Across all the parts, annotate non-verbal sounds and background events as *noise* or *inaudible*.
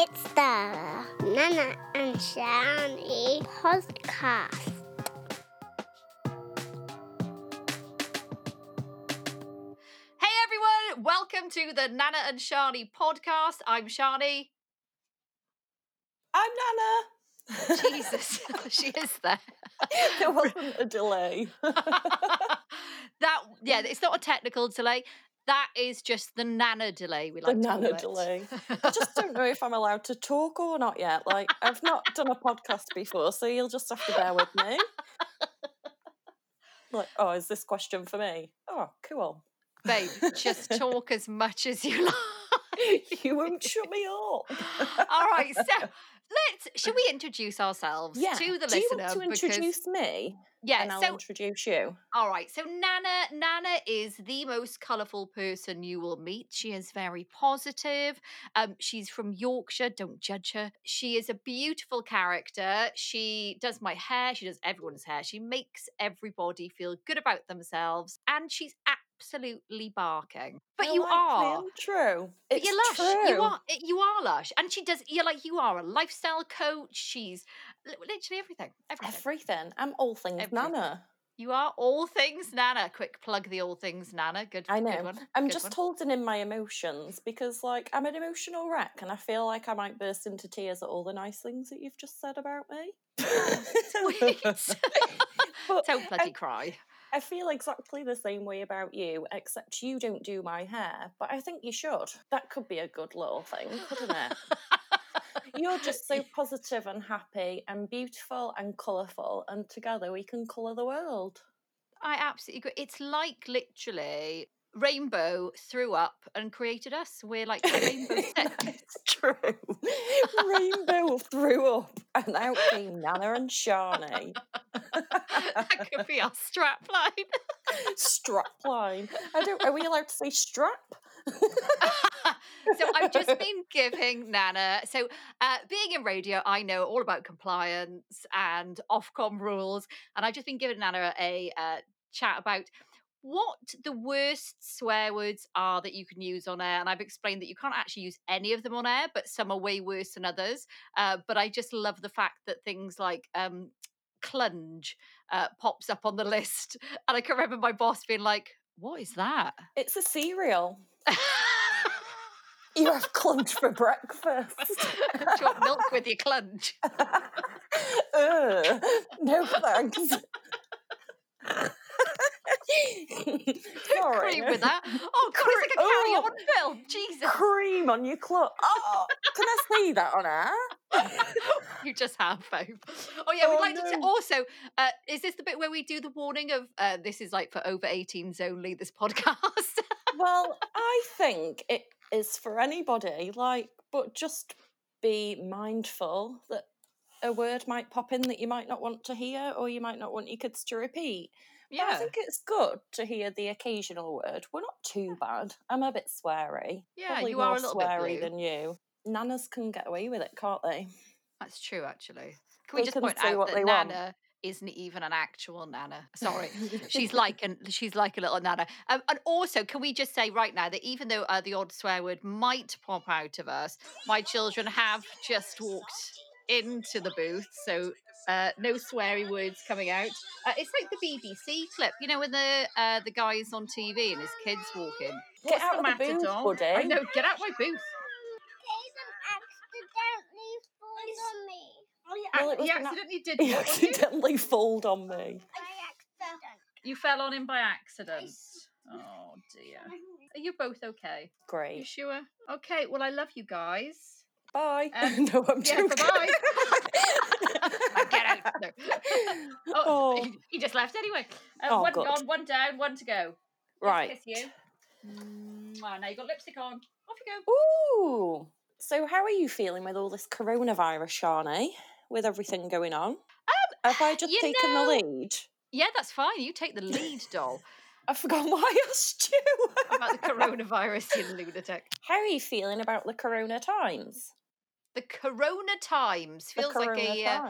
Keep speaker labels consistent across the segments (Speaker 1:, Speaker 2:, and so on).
Speaker 1: It's the Nana and Shani podcast.
Speaker 2: Hey everyone, welcome to the Nana and Shani podcast. I'm Shani.
Speaker 3: I'm Nana. *laughs*
Speaker 2: Jesus, *laughs* she is there.
Speaker 3: there wasn't a delay. *laughs*
Speaker 2: that yeah, it's not a technical delay. That is just the Nana delay. We
Speaker 3: the
Speaker 2: like to call
Speaker 3: Nana delay. *laughs* I just don't know if I'm allowed to talk or not yet. Like I've not done a podcast before, so you'll just have to bear with me. Like, oh, is this question for me? Oh, cool.
Speaker 2: Babe, just *laughs* talk as much as you like. *laughs*
Speaker 3: you won't shut me up.
Speaker 2: All right, so let's. Should we introduce ourselves
Speaker 3: Yeah.
Speaker 2: to the
Speaker 3: Do you
Speaker 2: listener?
Speaker 3: want to
Speaker 2: Because-
Speaker 3: introduce me?
Speaker 2: yeah,
Speaker 3: and I'll
Speaker 2: so
Speaker 3: introduce you.
Speaker 2: All right. So Nana, Nana is the most colourful person you will meet. She is very positive. Um, she's from Yorkshire. Don't judge her. She is a beautiful character. She does my hair. She does everyone's hair. She makes everybody feel good about themselves, and she's absolutely barking. But
Speaker 3: I
Speaker 2: you
Speaker 3: like
Speaker 2: are.
Speaker 3: true.
Speaker 2: But
Speaker 3: It's
Speaker 2: you're lush. You
Speaker 3: true.
Speaker 2: are. eh, You are lush, and she does. You're like you are a lifestyle coach. She's literally everything. Everything.
Speaker 3: Everything. I'm all things
Speaker 2: Everything.
Speaker 3: Nana.
Speaker 2: You are all things Nana. Quick plug the all things Nana. Good.
Speaker 3: I
Speaker 2: good
Speaker 3: know.
Speaker 2: one,
Speaker 3: I'm
Speaker 2: good
Speaker 3: just
Speaker 2: one.
Speaker 3: holding in my emotions because, like, I'm an emotional wreck, and I feel like I might burst into tears at all the nice things that you've just said about me. *laughs*
Speaker 2: Sweet. *laughs*
Speaker 3: But
Speaker 2: Don't bloody
Speaker 3: I,
Speaker 2: cry.
Speaker 3: I feel exactly the same way about you, except you don't do my hair, but I think you should. That could be a good little thing, couldn't it? You're just so *laughs* positive and happy and beautiful and colourful, and together we can colour the world.
Speaker 2: I absolutely agree. It's like literally Rainbow threw up and created us. We're like the Rainbow *laughs*
Speaker 3: true. Rainbow threw up, and out came Nana and Shani.
Speaker 2: that could be our strap line.
Speaker 3: Strapline. I don't. Are we allowed to say strap?
Speaker 2: so I've just been giving Nana. So uh, being in radio, I know all about compliance and Ofcom rules, and I've just been giving Nana a uh, chat about what the worst swear words are that you can use on air. And I've explained that you can't actually use any of them on air, but some are way worse than others. Uh, but I just love the fact that things like um, clunge uh, pops up on the *laughs* list, and I can remember my boss being like, "What is that?"
Speaker 3: It's a cereal. *laughs* You have clunge for breakfast. *laughs*
Speaker 2: Do you want milk with your clunge?
Speaker 3: Ugh, no thanks. *laughs* Sorry.
Speaker 2: Cream with that. *laughs* Oh god, it's like a carry
Speaker 3: Oh.
Speaker 2: on film. Jesus.
Speaker 3: Cream on your clothes. Oh, can I see that on air? *laughs*
Speaker 2: you just have babe. Oh yeah, we'd
Speaker 3: Oh,
Speaker 2: like to t- also uh, is this the bit where we do the warning of uh, this is like for over 18s only this podcast?
Speaker 3: Well, I think it is for anybody, like, but just be mindful that a word might pop in that you might not want to hear or you might not want your kids to repeat. But I think it's good to hear the occasional word. We're not too bad. I'm a bit sweary.
Speaker 2: Yeah,
Speaker 3: Probably
Speaker 2: you are a little bit
Speaker 3: sweary than you. Nanas can get away with it, can't they?
Speaker 2: That's true actually. Can we
Speaker 3: They
Speaker 2: just
Speaker 3: can
Speaker 2: point out that
Speaker 3: they want.
Speaker 2: Nana isn't even an actual Nana. Sorry. *laughs* she's like an she's like a little nana. Um, and also, can we just say right now that even though uh, the odd swear word might pop out of us, my children have just walked into the booth, so uh, no sweary words coming out. Uh, it's like the BBC clip, you know, when the uh, the guy's on TV and his kids walk in.
Speaker 3: Get
Speaker 2: What's
Speaker 3: out
Speaker 2: the
Speaker 3: of the booth, buddy.
Speaker 2: I know. Get out my booth.
Speaker 1: accidentally *laughs* falls on me.
Speaker 2: Oh, you,
Speaker 3: Well, it was
Speaker 2: you
Speaker 3: an ac-
Speaker 2: accidentally did.
Speaker 3: He
Speaker 2: what, did you?
Speaker 3: accidentally fold on me.
Speaker 1: By accident.
Speaker 2: You fell on him by accident. Oh dear. Are you both okay?
Speaker 3: Great.
Speaker 2: You sure? Okay. Well, I love you guys.
Speaker 3: Bye.
Speaker 2: Um, *laughs*
Speaker 3: no, I'm
Speaker 2: yeah,
Speaker 3: joking.
Speaker 2: bye-bye. *laughs* Get out. No. Oh,
Speaker 3: Oh.
Speaker 2: He, just left anyway. Uh,
Speaker 3: Oh,
Speaker 2: one
Speaker 3: good.
Speaker 2: gone, one down, one to go. Let's
Speaker 3: Right.
Speaker 2: Kiss you. Mwah, now you've got lipstick on. Off you go.
Speaker 3: Ooh. So, how are you feeling with all this coronavirus, Shani? With everything going on? Have I just taken
Speaker 2: know-
Speaker 3: the lead?
Speaker 2: Yeah, that's fine. You take the lead, doll. *laughs*
Speaker 3: I forgot why I asked you.
Speaker 2: About the *laughs* coronavirus, you lunatic.
Speaker 3: How are you feeling about the corona times?
Speaker 2: The Corona Times feels like
Speaker 3: Corona
Speaker 2: a uh,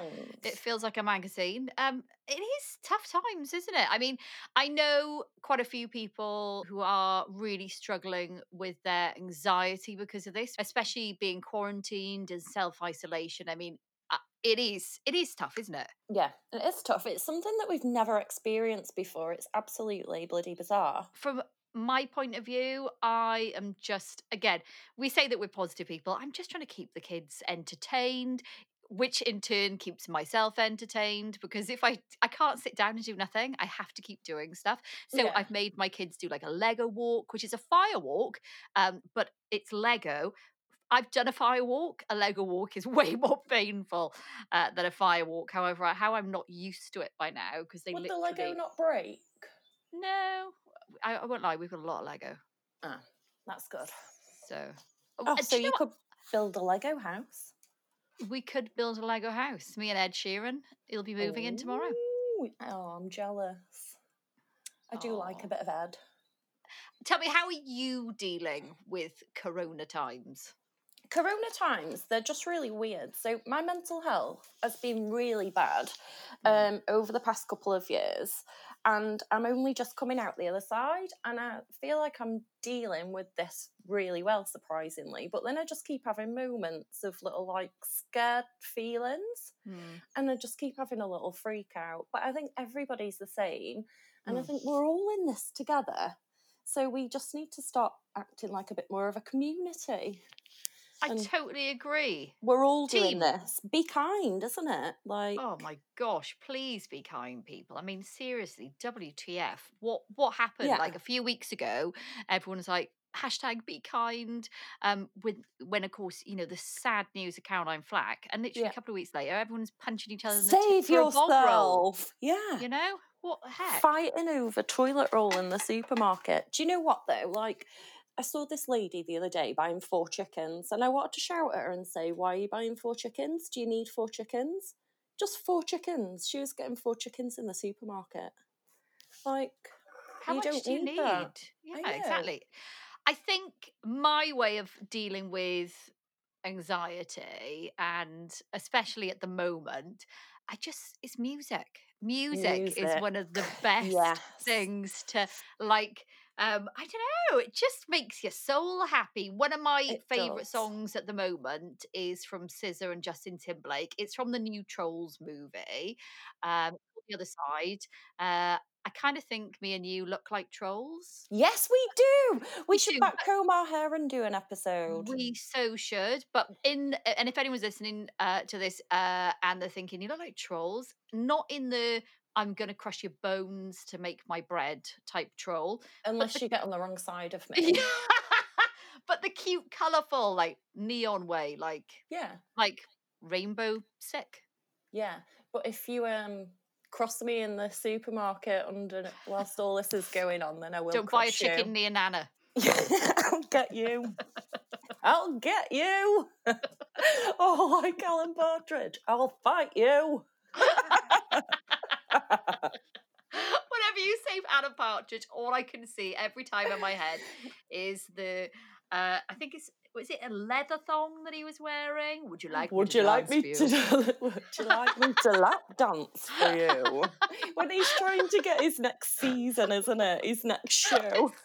Speaker 2: it feels like a magazine. Um, it is tough times, isn't it? I mean, I know quite a few people who are really struggling with their anxiety because of this, especially being quarantined and self isolation. I mean, uh, it is it is tough, isn't it?
Speaker 3: Yeah, it is tough. It's something that we've never experienced before. It's absolutely bloody bizarre.
Speaker 2: From my point of view, I am just again, we say that we're positive people. I'm just trying to keep the kids entertained, which in turn keeps myself entertained because if I I can't sit down and do nothing, I have to keep doing stuff. So
Speaker 3: Yeah.
Speaker 2: I've made my kids do like a Lego walk, which is a fire walk, um, but it's Lego. I've done a fire walk. A Lego walk is *laughs* way more painful uh, than a fire walk. However, how I'm not used to it by now because they
Speaker 3: Would the
Speaker 2: literally
Speaker 3: Lego not break?
Speaker 2: no, I, I won't lie. We've got a lot of Lego,
Speaker 3: Ah, that's good.
Speaker 2: so
Speaker 3: Oh,
Speaker 2: Uh,
Speaker 3: so
Speaker 2: do
Speaker 3: you,
Speaker 2: know what?
Speaker 3: could build a Lego house.
Speaker 2: we could build a Lego house. Me and Ed Sheeran. He'll be moving in tomorrow.
Speaker 3: Oh, I'm jealous. I do like a bit of Ed.
Speaker 2: Tell me, how are you dealing with Corona times?
Speaker 3: Corona times, they're just really weird. So my mental health has been really bad um, over the past couple of years. And I'm only just coming out the other side. And I feel like I'm dealing with this really well, surprisingly. But then I just keep having moments of little like scared feelings. And I just keep having a little freak out. But I think everybody's the same. And I
Speaker 2: Mm.
Speaker 3: think we're all in this together. So we just need to start acting like a bit more of a community.
Speaker 2: I
Speaker 3: And-
Speaker 2: totally agree.
Speaker 3: We're all
Speaker 2: Team.
Speaker 3: doing this. Be kind, isn't it? Like,
Speaker 2: Oh my gosh, please be kind, people. I mean, seriously, WTF? What what happened?
Speaker 3: Yeah.
Speaker 2: Like a few weeks ago, everyone was like, hashtag be kind. Um, with when of course, you know, the sad news of Caroline Flack, and literally
Speaker 3: Yeah.
Speaker 2: a couple of weeks later, everyone's punching each other in the
Speaker 3: save
Speaker 2: for a roll.
Speaker 3: yourself. Yeah.
Speaker 2: You know? What the heck?
Speaker 3: Fighting over toilet roll in the supermarket. Do you know what though? Like, I saw this lady the other day buying four chickens, and I wanted to shout at her and say, Why are you buying four chickens? Do you need four chickens? Just four chickens. She was getting four chickens in the supermarket. Like,
Speaker 2: How
Speaker 3: you
Speaker 2: much
Speaker 3: don't
Speaker 2: do you
Speaker 3: need.
Speaker 2: Yeah, exactly. I think my way of dealing with anxiety and especially at the moment, I just it's music. Music, is one of the *laughs* best
Speaker 3: Yes.
Speaker 2: things to like um I don't know, it just makes your soul happy. One of my
Speaker 3: It
Speaker 2: favorite
Speaker 3: does.
Speaker 2: songs at the moment is from SZA and Justin Timberlake. It's from the new Trolls movie. Um the other side. Uh I kind of think me and you look like trolls.
Speaker 3: Yes, we *laughs* do. We
Speaker 2: We
Speaker 3: should
Speaker 2: do,
Speaker 3: backcomb our hair and do an episode.
Speaker 2: We so should. But in and if anyone's listening uh, to this uh, and they're thinking you look like trolls, not in the I'm gonna crush your bones to make my bread type troll.
Speaker 3: Unless you get on the wrong side of *laughs* me.
Speaker 2: but the cute, colourful, like neon way, like
Speaker 3: yeah.
Speaker 2: like rainbow sick.
Speaker 3: Yeah, but if you um cross me in the supermarket under whilst all this is going on, then I will.
Speaker 2: Don't buy a chicken near Nana.
Speaker 3: You. *laughs* I'll get you. I'll get you. oh, like Alan Partridge. I'll fight you. *laughs*
Speaker 2: Whenever you say Alan Partridge, all I can see every time in my head is the uh I think it's was it a leather thong that he was wearing? Would you like
Speaker 3: would
Speaker 2: me to
Speaker 3: you like
Speaker 2: dance
Speaker 3: me
Speaker 2: you?
Speaker 3: to? Would you like me to lap dance for you? when he's trying to get his next season, isn't it? His next show. *laughs*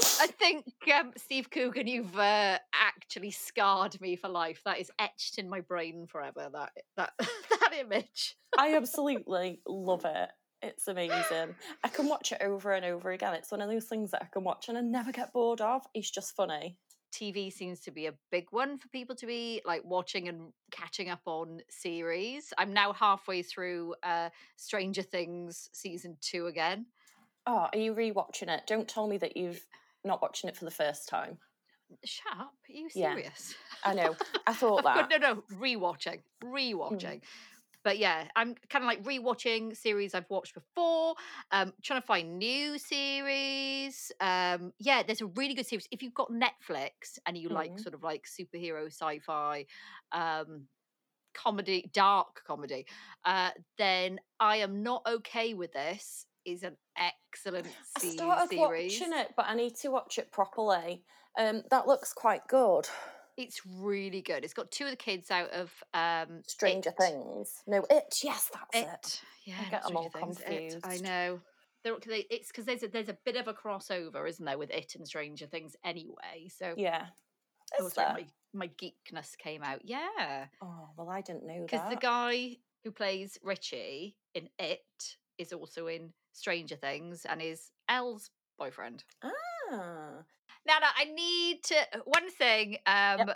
Speaker 3: *laughs*
Speaker 2: I think um, Steve Coogan, you've uh, actually scarred me for life. That is etched in my brain forever. That that *laughs* that image. *laughs*
Speaker 3: I absolutely love it. It's amazing. I can watch it over and over again. It's one of those things that I can watch and I never get bored of. It's just funny.
Speaker 2: TV seems to be a big one for people to be like watching and catching up on series. I'm now halfway through uh, Stranger Things season two again.
Speaker 3: Oh, are you rewatching it? Don't tell me that you've not watching it for the first time.
Speaker 2: Shut up! Are you
Speaker 3: Yeah.
Speaker 2: serious?
Speaker 3: I know. I thought *laughs* that.
Speaker 2: no, no, rewatching, rewatching. But yeah, I'm kind of like rewatching series I've watched before. Um, trying to find new series. Um, yeah, there's a really good series. If you've got Netflix and you like
Speaker 3: Mhm.
Speaker 2: sort of like superhero sci-fi, um, comedy, dark comedy, uh, then I am not okay with this. Is an excellent
Speaker 3: I started
Speaker 2: series.
Speaker 3: watching it, but I need to watch it properly. Um, that looks quite good.
Speaker 2: It's really good. It's got two of the kids out of um,
Speaker 3: Stranger
Speaker 2: It.
Speaker 3: Things. No, it. Yes, that's it.
Speaker 2: It. Yeah,
Speaker 3: I get 'em all
Speaker 2: Things, It. I know. They're, it's because there's a, there's a bit of a crossover, isn't there, with it and Stranger Things anyway. So
Speaker 3: Yeah.
Speaker 2: sorry,
Speaker 3: there?
Speaker 2: my my geekness came out. Yeah,
Speaker 3: Oh well, I didn't know that.
Speaker 2: because the guy who plays Richie in It is also in Stranger Things and is Elle's boyfriend.
Speaker 3: Ah,
Speaker 2: Now, now I need to one thing um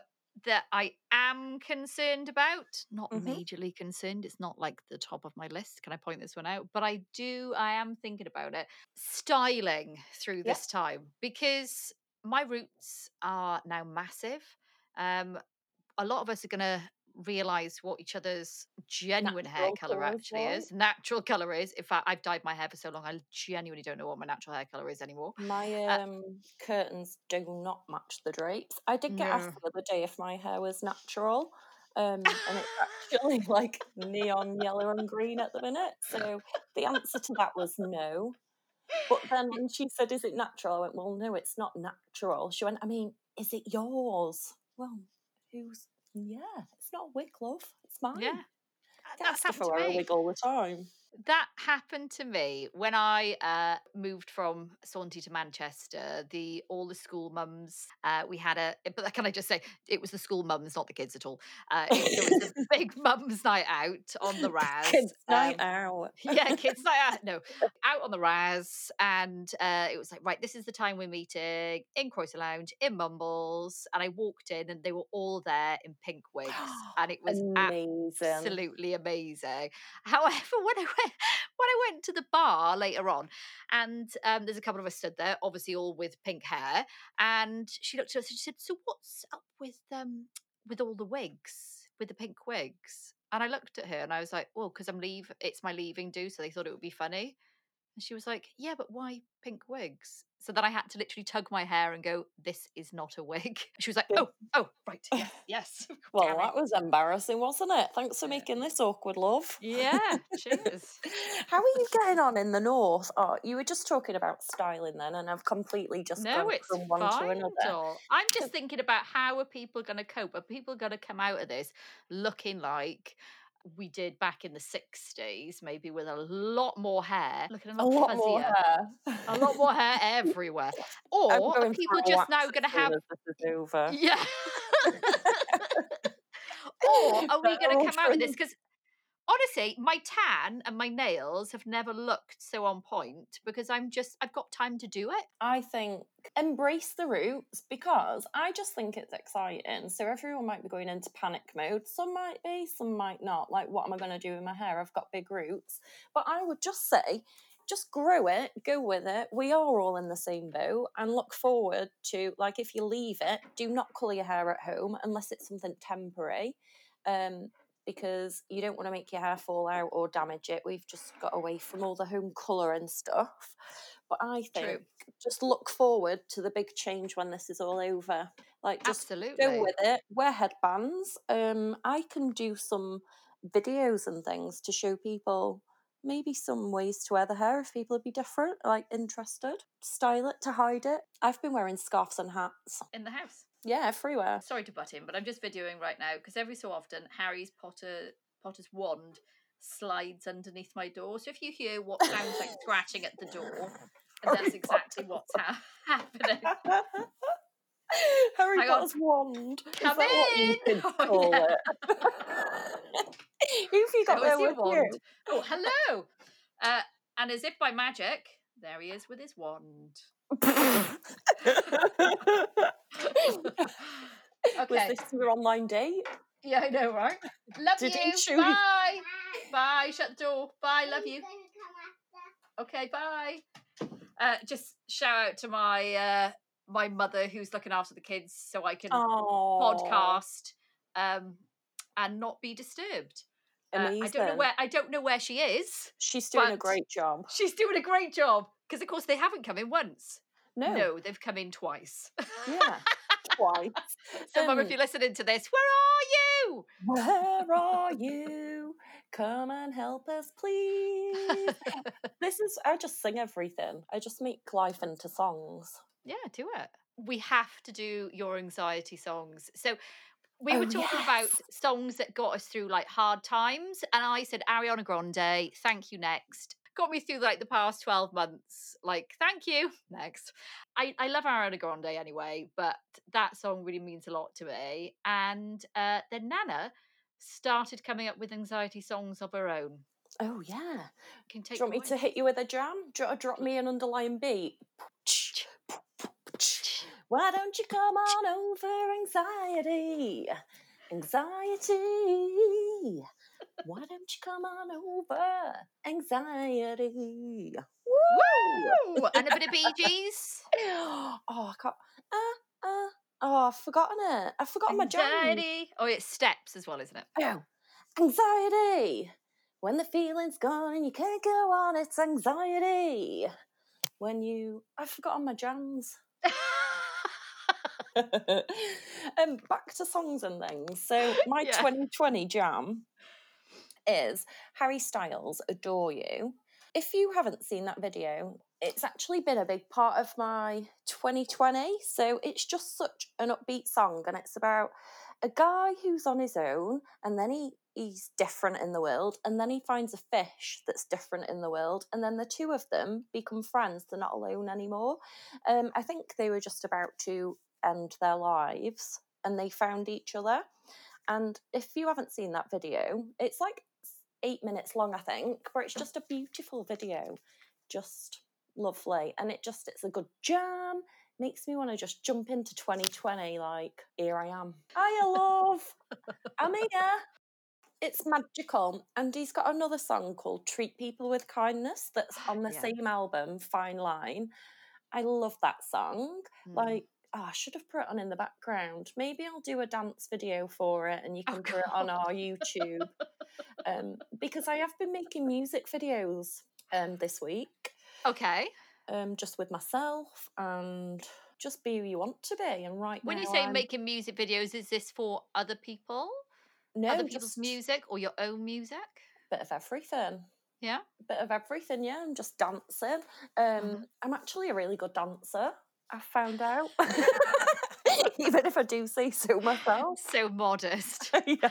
Speaker 2: that I am concerned about, not
Speaker 3: Mhm.
Speaker 2: majorly concerned. It's not like the top of my list. Can I point this one out? But I do. I am thinking about it. Styling through
Speaker 3: Yep.
Speaker 2: this time because my roots are now massive. Um, a lot of us are going to realize what each other's genuine hair
Speaker 3: Natural
Speaker 2: color actually is. Natural color is. In fact, I've dyed my hair for so long, I genuinely don't know what my natural hair color is anymore.
Speaker 3: my
Speaker 2: Uh,
Speaker 3: um curtains do not match the drapes. I did get asked the other day if my hair was natural, um, and it's *laughs* actually like neon yellow and green at the minute. So the answer to that was no. But then when she said, "Is it natural?" I went, "Well, no, it's not natural." She went, "I mean, is it yours?" Well, who's? Yeah, it's not love. It's mine.
Speaker 2: Yeah.
Speaker 3: Uh, I
Speaker 2: That's
Speaker 3: get asked if I
Speaker 2: happened to
Speaker 3: wear a wig all the time.
Speaker 2: That happened to me when I uh, moved from Saunty to Manchester. The all the school mums uh, we had a, but can I just say it was the school mums, not the kids at all. Uh, it, there was a *laughs* big mums night out on the Raz.
Speaker 3: Kids night
Speaker 2: um,
Speaker 3: out. *laughs*
Speaker 2: yeah, kids night out. No, *laughs* out on the Raz, and uh, it was like, right, this is the time we're meeting in Croyser Lounge in Mumbles, and I walked in, and they were all there in pink wigs, *gasps* and it was
Speaker 3: Amazing.
Speaker 2: absolutely amazing. However, when I went *laughs* when I went to the bar later on, and um, there's a couple of us stood there, obviously all with pink hair, and she looked at us and she said, "So what's up with um with all the wigs, with the pink wigs?" And I looked at her and I was like, "Well, because I'm leave, it's my leaving do, so they thought it would be funny." And she was like, "Yeah, but why pink wigs?" So then I had to literally tug my hair and go, "This is not a wig." *laughs* She was like, "Oh, *laughs* oh, right, *laughs* yes, yes."
Speaker 3: Well, that was embarrassing, wasn't it? Thanks for making this awkward, love.
Speaker 2: Yeah, cheers.
Speaker 3: How are you getting on in the north? Oh, you were just talking about styling then, and I've completely just
Speaker 2: No,
Speaker 3: gone from one to another.
Speaker 2: I'm just thinking about how are people going to cope? Are people going to come out of this looking like we did back in the 60s, maybe with a lot more hair, looking a
Speaker 3: A
Speaker 2: lot,
Speaker 3: lot more
Speaker 2: fuzzier,
Speaker 3: hair.
Speaker 2: a lot more hair everywhere? *laughs* Or are people just now going to have
Speaker 3: over.
Speaker 2: Yeah. *laughs* *laughs* or are we going to come out of this? Because honestly, my tan and my nails have never looked so on point because I'm just, I've got time to do it.
Speaker 3: I think embrace the roots because I just think it's exciting. So everyone might be going into panic mode. Some might be, some might not. Like, what am I going to do with my hair? I've got big roots. But I would just say, just grow it, go with it. We are all in the same boat and look forward to, like, if you leave it, do not colour your hair at home unless it's something temporary. Um, because you don't want to make your hair fall out or damage it. We've just got away from all the home colour and stuff. But I think
Speaker 2: True.
Speaker 3: just look forward to the big change when this is all over. Like just
Speaker 2: Absolutely.
Speaker 3: go with it. Wear headbands. Um, I can do some videos and things to show people maybe some ways to wear the hair if people would be different, like interested. Style it to hide it. I've been wearing scarves and hats.
Speaker 2: In the house.
Speaker 3: Yeah, everywhere.
Speaker 2: Sorry to butt in, but I'm just videoing right now because every so often Harry's Potter Potter's wand slides underneath my door. So if you hear what sounds like scratching at the door, and *laughs* that's exactly what's ha- happening. *laughs*
Speaker 3: Harry
Speaker 2: Hang on.
Speaker 3: Potter's wand. Is
Speaker 2: Come
Speaker 3: what you
Speaker 2: in. *laughs* Oh, yeah.
Speaker 3: it? Who've you got there with
Speaker 2: wand. Oh, hello. Uh, and as if by magic, there he is with his wand. *laughs*
Speaker 3: Was this your online date?
Speaker 2: Yeah, I know, right? Love
Speaker 3: Did
Speaker 2: you. Bye. Bye. Shut the door. Bye. Love you.
Speaker 1: Gonna come after.
Speaker 2: Okay, bye. Uh, just shout out to my uh, my mother who's looking after the kids so I can
Speaker 3: Oh,
Speaker 2: podcast um, and not be disturbed. Uh, I don't know where I don't know where she is.
Speaker 3: She's doing a great job.
Speaker 2: She's doing a great job because, of course, they haven't come in once.
Speaker 3: No,
Speaker 2: No, they've come in twice.
Speaker 3: yeah, twice. *laughs*
Speaker 2: so, Mum, if
Speaker 3: Um,
Speaker 2: you're listening to this, where are you?
Speaker 3: Where are *laughs* you? Come and help us, please. this is, I just sing everything. I just make life into songs.
Speaker 2: Yeah, do it. we have to do your anxiety songs. So we
Speaker 3: Oh,
Speaker 2: were talking about songs that got us through like hard times, and I said Ariana Grande, thank you next. Got me through like the past 12 months. Like, thank you. *laughs* Next. I, I love Ariana Grande anyway, but that song really means a lot to me. And uh, then Nana started coming up with anxiety songs of her own.
Speaker 3: Oh yeah.
Speaker 2: Can
Speaker 3: Do
Speaker 2: take
Speaker 3: you want me to hit you with a jam? Do you drop me an underlying beat? *laughs* Why don't you come on over, anxiety? Anxiety. Why don't you come on over, anxiety? Woo!
Speaker 2: Woo! And a bit of Bee Gees. *gasps*
Speaker 3: oh, I can't. Uh, uh, oh, I've forgotten it. I've forgotten my jam.
Speaker 2: Anxiety. Oh, it's steps as well, isn't it?
Speaker 3: Oh, anxiety. When the feeling's gone and you can't go on, it's anxiety. When you, I've forgotten my jams. *laughs* *laughs* um, back to songs and things. So my
Speaker 2: Yeah.
Speaker 3: 2020 jam is Harry Styles "Adore You." If you haven't seen that video, it's actually been a big part of my 2020. So it's just such an upbeat song, and it's about a guy who's on his own, and then he he's different in the world, and then he finds a fish that's different in the world, and then the two of them become friends. They're not alone anymore. Um, I think they were just about to end their lives, and they found each other. And if you haven't seen that video, it's like eight minutes long, I think, but it's just a beautiful video, just lovely, and it just it's a good jam. Makes me want to just jump into 2020, like here I am. Hiya, *laughs* love. I'm here. It's magical, and he's got another song called "Treat People with Kindness" that's *gasps* on the
Speaker 2: Yeah.
Speaker 3: same album, Fine Line. I love that song.
Speaker 2: Mm.
Speaker 3: Like, oh, I should have put it on in the background. Maybe I'll do a dance video for it, and you
Speaker 2: Oh,
Speaker 3: can put it on our YouTube. um, *laughs* because I have been making music videos um this week,
Speaker 2: okay.
Speaker 3: um, just with myself and just be who you want to be. And right
Speaker 2: When you say
Speaker 3: I'm-
Speaker 2: making music videos, is this for other people?
Speaker 3: no,
Speaker 2: other people's music or your own music?
Speaker 3: bit of everything.
Speaker 2: Yeah.
Speaker 3: bit of everything, yeah. I'm just dancing. Um,
Speaker 2: Mhm.
Speaker 3: I'm actually a really good dancer. I found out, *laughs* even if I do say so myself.
Speaker 2: So modest. *laughs*
Speaker 3: yeah.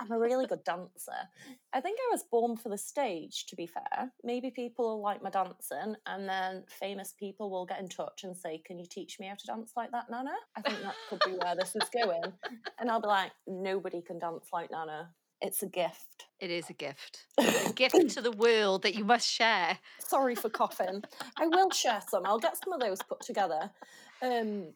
Speaker 3: I'm a really good dancer. I think I was born for the stage, to be fair. Maybe people will like my dancing, and then famous people will get in touch and say, Can you teach me how to dance like that, Nana? I think that could be where this is going. *laughs* And I'll be like, Nobody can dance like Nana. It's a gift.
Speaker 2: It is a gift. A gift *laughs* to the world that you must share.
Speaker 3: Sorry for coughing. I will share some. I'll get some of those put together. Um,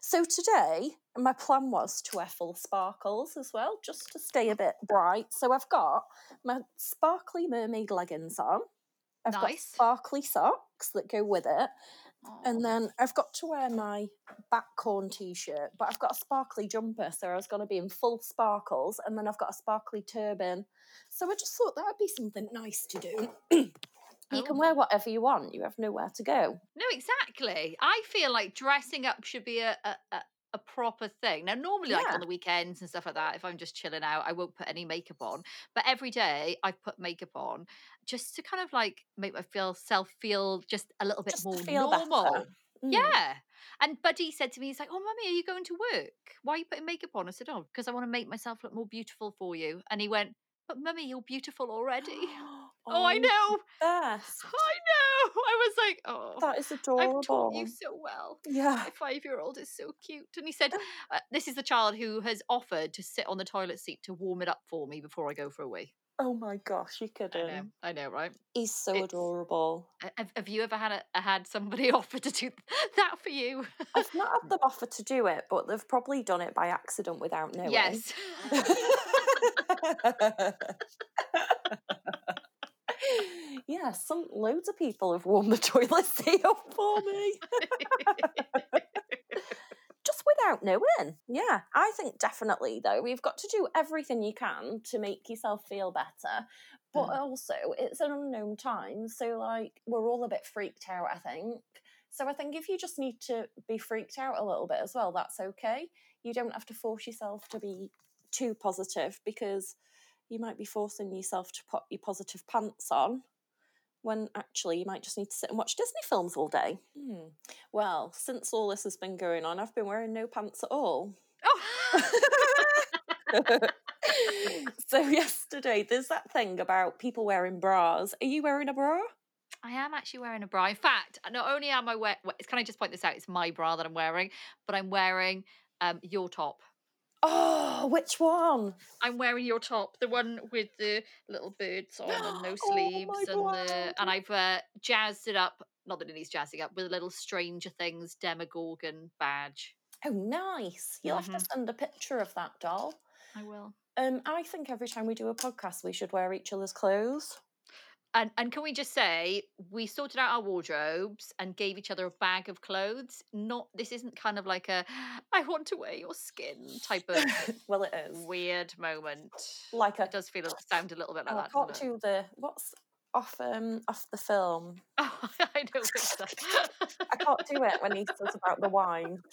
Speaker 3: so today, my plan was to wear full sparkles as well, just to stay a bit bright. So I've got my sparkly mermaid leggings on. I've got
Speaker 2: Nice.
Speaker 3: sparkly socks that go with it. And then I've got to wear my backcorn t-shirt, but I've got a sparkly jumper, so I was going to be in full sparkles, and then I've got a sparkly turban. So I just thought that would be something nice to do. *clears throat* you can
Speaker 2: Oh.
Speaker 3: wear whatever you want. You have nowhere to go.
Speaker 2: No, exactly. I feel like dressing up should be a, a, a, a proper thing. Now, normally, like on the weekends and stuff like that, if I'm just chilling out, I won't put any makeup on. But every day, I put makeup on just to kind of like make myself self feel just a little bit
Speaker 3: Just
Speaker 2: more
Speaker 3: feel
Speaker 2: normal.
Speaker 3: better. Mm.
Speaker 2: Yeah. And Buddy said to me, he's like, Oh, mummy, are you going to work? Why are you putting makeup on? I said, Oh, because I want to make myself look more beautiful for you. And he went, But mummy, you're beautiful already. *gasps* oh, I know.
Speaker 3: Best.
Speaker 2: I know. I was like, Oh,
Speaker 3: That is adorable.
Speaker 2: I've taught you so well.
Speaker 3: Yeah.
Speaker 2: My five year old is so cute. And he said, uh, This is the child who has offered to sit on the toilet seat to warm it up for me before I go for a wee.
Speaker 3: Oh my gosh, you
Speaker 2: I
Speaker 3: couldn't.
Speaker 2: I know, right?
Speaker 3: He's so
Speaker 2: It's-
Speaker 3: adorable.
Speaker 2: Have, have you ever had a, had somebody *laughs* offer to do *laughs* that for you?
Speaker 3: I've not had *laughs* them offer to do it, but they've probably done it by accident without knowing.
Speaker 2: yes.
Speaker 3: Yeah, some loads of people have warmed the *laughs* toilet seat up for me. *laughs* Just without knowing. Yeah, I think definitely though, we've got to do everything you can to make yourself feel better. But
Speaker 2: Mm.
Speaker 3: also it's an unknown time. So like we're all a bit freaked out, I think. So I think if you just need to be freaked out a little bit as well, that's okay. You don't have to force yourself to be too positive because you might be forcing yourself to put your positive pants on when actually you might just need to sit and watch Disney films all day. Hmm. Well, since all this has been going on, I've been wearing no pants at all.
Speaker 2: Oh, *laughs* *laughs*
Speaker 3: so yesterday, there's that thing about people wearing bras. Are you wearing a bra?
Speaker 2: I am actually wearing a bra. In fact, not only am I wearing, can I just point this out? It's my bra that I'm wearing, but I'm wearing um, your top.
Speaker 3: Oh, which one?
Speaker 2: I'm wearing your top, the one with the little birds on and no *gasps*
Speaker 3: Oh,
Speaker 2: sleeves,
Speaker 3: my
Speaker 2: and the and I've uh, jazzed it up. Not that it needs jazzing up with a little Stranger Things Demogorgon badge.
Speaker 3: Oh, nice. You'll have to
Speaker 2: Mhm.
Speaker 3: send a picture of that doll.
Speaker 2: I will.
Speaker 3: Um, I think every time we do a podcast, we should wear each other's clothes.
Speaker 2: And and can we just say we sorted out our wardrobes and gave each other a bag of clothes? Not this isn't kind of like a I want to wear your skin type of *laughs*
Speaker 3: well, it is.
Speaker 2: weird moment.
Speaker 3: Like a
Speaker 2: It does feel sound a little bit like
Speaker 3: Oh, I
Speaker 2: that.
Speaker 3: can't do the what's off um off the film. *laughs*
Speaker 2: Oh, I know.
Speaker 3: I can't do it when he says about the wine. *laughs*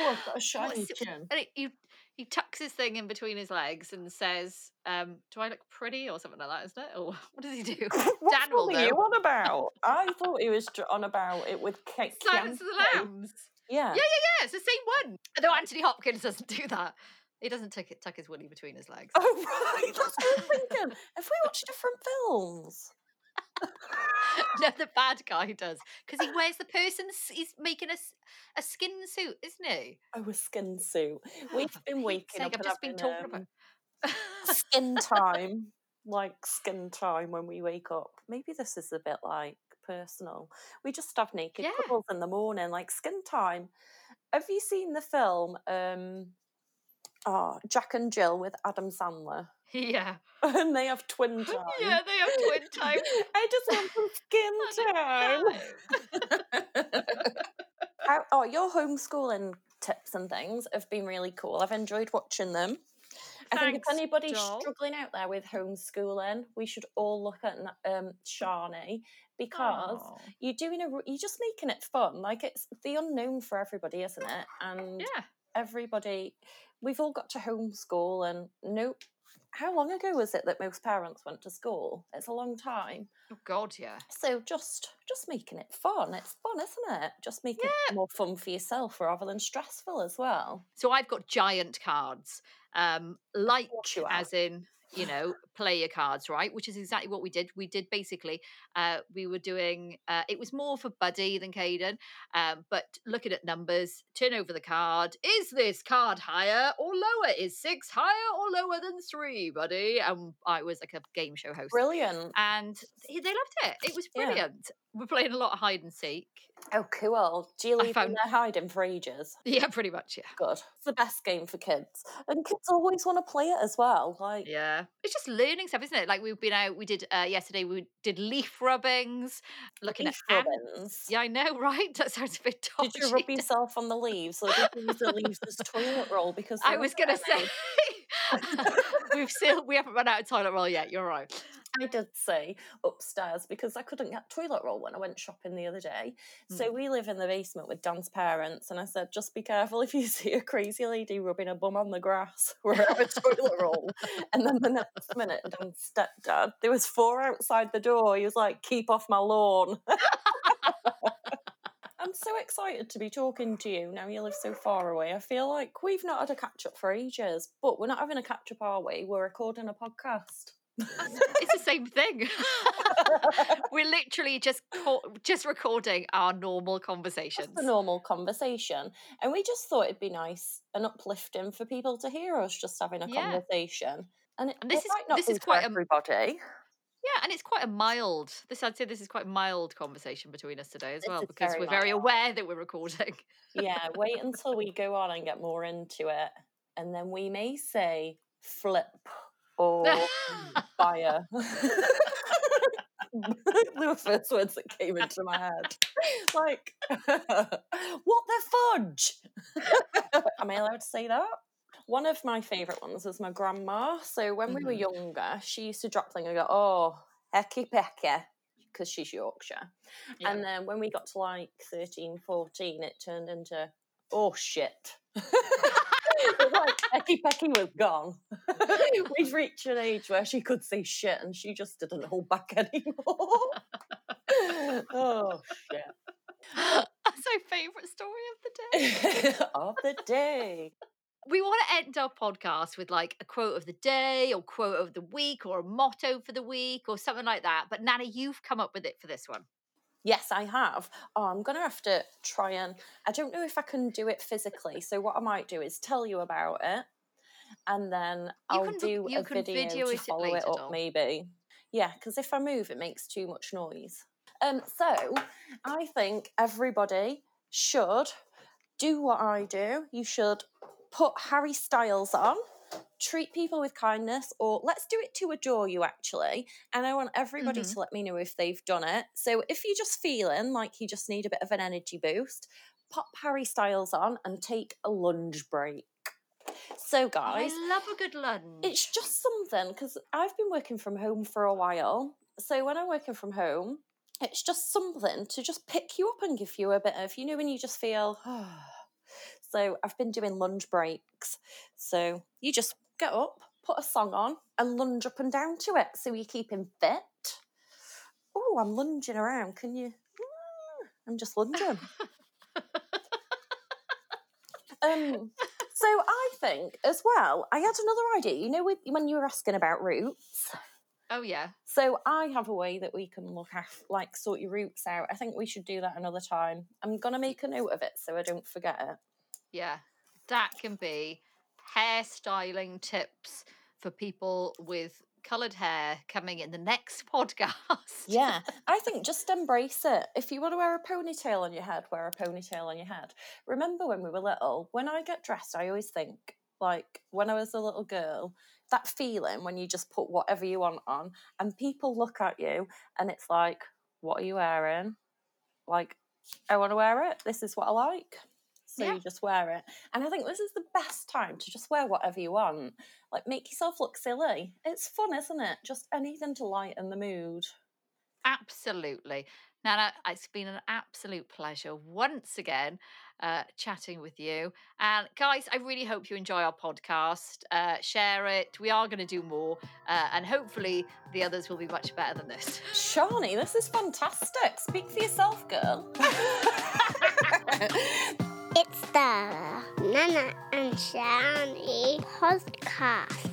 Speaker 3: Oh, I've got a shiny chin.
Speaker 2: and it, he tucks his thing in between his legs and says, um, "Do I look pretty?" or something like that, isn't it? Or *laughs* what does he do? *laughs*
Speaker 3: What
Speaker 2: Dan will
Speaker 3: are you on about? *laughs* I thought he was on about it with Kate.
Speaker 2: Silence of the Lambs.
Speaker 3: Yeah.
Speaker 2: Yeah, yeah, yeah. it's the same one. Though Anthony Hopkins doesn't do that. He doesn't tuck, it, tuck his woolly between his legs.
Speaker 3: Oh right, that's what I'm thinking. Have we watched different films? *laughs*
Speaker 2: no, the bad guy does because he wears the person's. He's making a, a skin suit, isn't he?
Speaker 3: Oh, a skin suit. We've been waking up
Speaker 2: I've just been talking
Speaker 3: um,
Speaker 2: about.
Speaker 3: skin *laughs* time, like skin time when we wake up. Maybe this is a bit like personal. We just have naked
Speaker 2: Yeah.
Speaker 3: couples in the morning, like skin time. Have you seen the film um oh, Jack and Jill with Adam Sandler? *laughs*
Speaker 2: yeah,
Speaker 3: and they have twin *laughs* time.
Speaker 2: yeah, they have twin time. *laughs*
Speaker 3: I just want some skin time. How, oh, your homeschooling tips and things have been really cool. I've enjoyed watching them. I think if anybody's struggling out there with homeschooling, we should all look at um, Shani because
Speaker 2: Aw.
Speaker 3: you're doing a you're just making it fun. Like it's the unknown for everybody, isn't it? And
Speaker 2: yeah,
Speaker 3: everybody, we've all got to homeschool, and no, how long ago was it that most parents went to school? It's a long time.
Speaker 2: oh God, yeah.
Speaker 3: So just just making it fun. It's fun, isn't it? Just making it more fun for yourself rather than stressful as well.
Speaker 2: So I've got giant cards, um, like
Speaker 3: course you have.
Speaker 2: as in you know player cards, right? Which is exactly what we did. We did basically. Uh, we were doing. Uh, it was more for Buddy than Caden, um, but looking at numbers, turn over the card. Is this card higher or lower? Is six higher or lower than three, Buddy? And I was like a game show host.
Speaker 3: Brilliant.
Speaker 2: And they loved it. It was
Speaker 3: Yeah.
Speaker 2: brilliant. We're playing a lot of hide and seek.
Speaker 3: Oh, cool. Do you leave them
Speaker 2: found-
Speaker 3: there hiding for ages?
Speaker 2: Yeah, pretty much. Yeah.
Speaker 3: Good. It's the best game for kids. And kids always want to play it as well. Like,
Speaker 2: Yeah, it's just learning stuff, isn't it? Like we've been out, we did uh, yesterday. We did leaf rubbings, looking
Speaker 3: leaf
Speaker 2: at
Speaker 3: rubbings.
Speaker 2: Yeah, I know, *laughs* right? That sounds a bit dodgy.
Speaker 3: Did you rub *laughs* yourself on the leaves or did you use the leaves as toilet roll? Because
Speaker 2: I was gonna say *laughs* we've still we haven't run out of toilet roll yet. You're right.
Speaker 3: I did say upstairs because I couldn't get toilet roll when I went shopping the other day. So hmm. we live in the basement with Dan's parents, and I said, just be careful if you *laughs* see a crazy lady rubbing a bum on the grass *laughs* I have a toilet roll. *laughs* And then the next minute, Dan's stepdad, there was four outside the door. He was like, keep off my lawn. I'm so excited to be talking to you now you live so far away. I feel like we've not had a catch up for ages, but we're not having a catch up, are we? We're recording a podcast.
Speaker 2: It's the same thing. *laughs* We're literally just co- just recording our normal conversations.
Speaker 3: a normal conversation. And we just thought it'd be nice and uplifting for people to hear us just having a
Speaker 2: Yeah.
Speaker 3: conversation. And, it,
Speaker 2: And this is-
Speaker 3: might not
Speaker 2: this is quite a-
Speaker 3: everybody.
Speaker 2: Yeah, and it's quite a mild. This I'd say this is quite mild conversation between us today as
Speaker 3: This
Speaker 2: well because
Speaker 3: very
Speaker 2: we're very
Speaker 3: mild.
Speaker 2: aware that we're recording.
Speaker 3: Yeah, wait until we go on and get more into it. And then we may say flip or fire. *laughs* *laughs* the first words that came into my head. Like, *laughs* what the fudge? Am I allowed to say that? One of my favourite ones was my grandma. So when we were
Speaker 2: Mhm.
Speaker 3: younger, she used to drop thing and go, oh, hecky pecky, because she's Yorkshire.
Speaker 2: Yeah.
Speaker 3: And then when we got to like 13, 14, it turned into, oh shit. *laughs* Like Pecky was gone. *laughs* We've reached an age where she could say shit and she just didn't hold back *laughs* anymore. oh shit.
Speaker 2: That's my favourite story of the day.
Speaker 3: of the day.
Speaker 2: We want to end our podcast with like a quote of the day or quote of the week or a motto for the week or something like that. But Nana, you've come up with it for this one.
Speaker 3: Yes, I have. Oh, I'm going to have to try and. I don't know if I can do it physically. So, what I might do is tell you about it and then I'll
Speaker 2: can-
Speaker 3: do
Speaker 2: you
Speaker 3: a video,
Speaker 2: video
Speaker 3: to
Speaker 2: it
Speaker 3: follow
Speaker 2: later,
Speaker 3: it up, maybe. Yeah, because if I move, it makes too much noise. Um, so, I think everybody should do what I do. You should put Harry Styles on. Treat people with kindness, or let's do it to adore you, actually. And I want everybody
Speaker 2: Mhm.
Speaker 3: to let me know if they've done it. So if you're just feeling like you just need a bit of an energy boost, pop Harry Styles on and take a lunge break. So, guys,
Speaker 2: I love a good lunge.
Speaker 3: it's just something because I've been working from home for a while. So when I'm working from home, it's just something to just pick you up and give you a bit of, you know, when you just feel. *sighs* so I've been doing lunge breaks. So you just get up, put a song on, and lunge up and down to it. So you're keeping fit. Oh, I'm lunging around. Can you? Mm, I'm just lunging. *laughs* um, so I think as well, I had another idea. You know, when you were asking about roots.
Speaker 2: Oh yeah.
Speaker 3: So I have a way that we can look after, like, sort your roots out. I think we should do that another time. I'm gonna make a note of it so I don't forget it.
Speaker 2: Yeah, that can be hairstyling tips for people with coloured hair coming in the next *laughs* podcast.
Speaker 3: Yeah, I think just embrace it. If you want to wear a ponytail on your head, wear a ponytail on your head. Remember when we were little? When I get dressed, I always think like when I was a little girl, that feeling when you just put whatever you want on, and people look at you, and it's like, "What are you wearing?" Like, I want to wear it. This is what I like. So
Speaker 2: Yeah.
Speaker 3: you just wear it. And I think this is the best time to just wear whatever you want. Like, make yourself look silly. It's fun, isn't it? Just anything to lighten the mood.
Speaker 2: Absolutely. Nana, it's been an absolute pleasure once again uh, chatting with you. And guys, I really hope you enjoy our podcast. Uh, share it. We are going to do more. Uh, and hopefully the others will be much better than this.
Speaker 3: Shani, this is fantastic. Speak for yourself, girl. *laughs*
Speaker 1: It's the Nana and Shani podcast.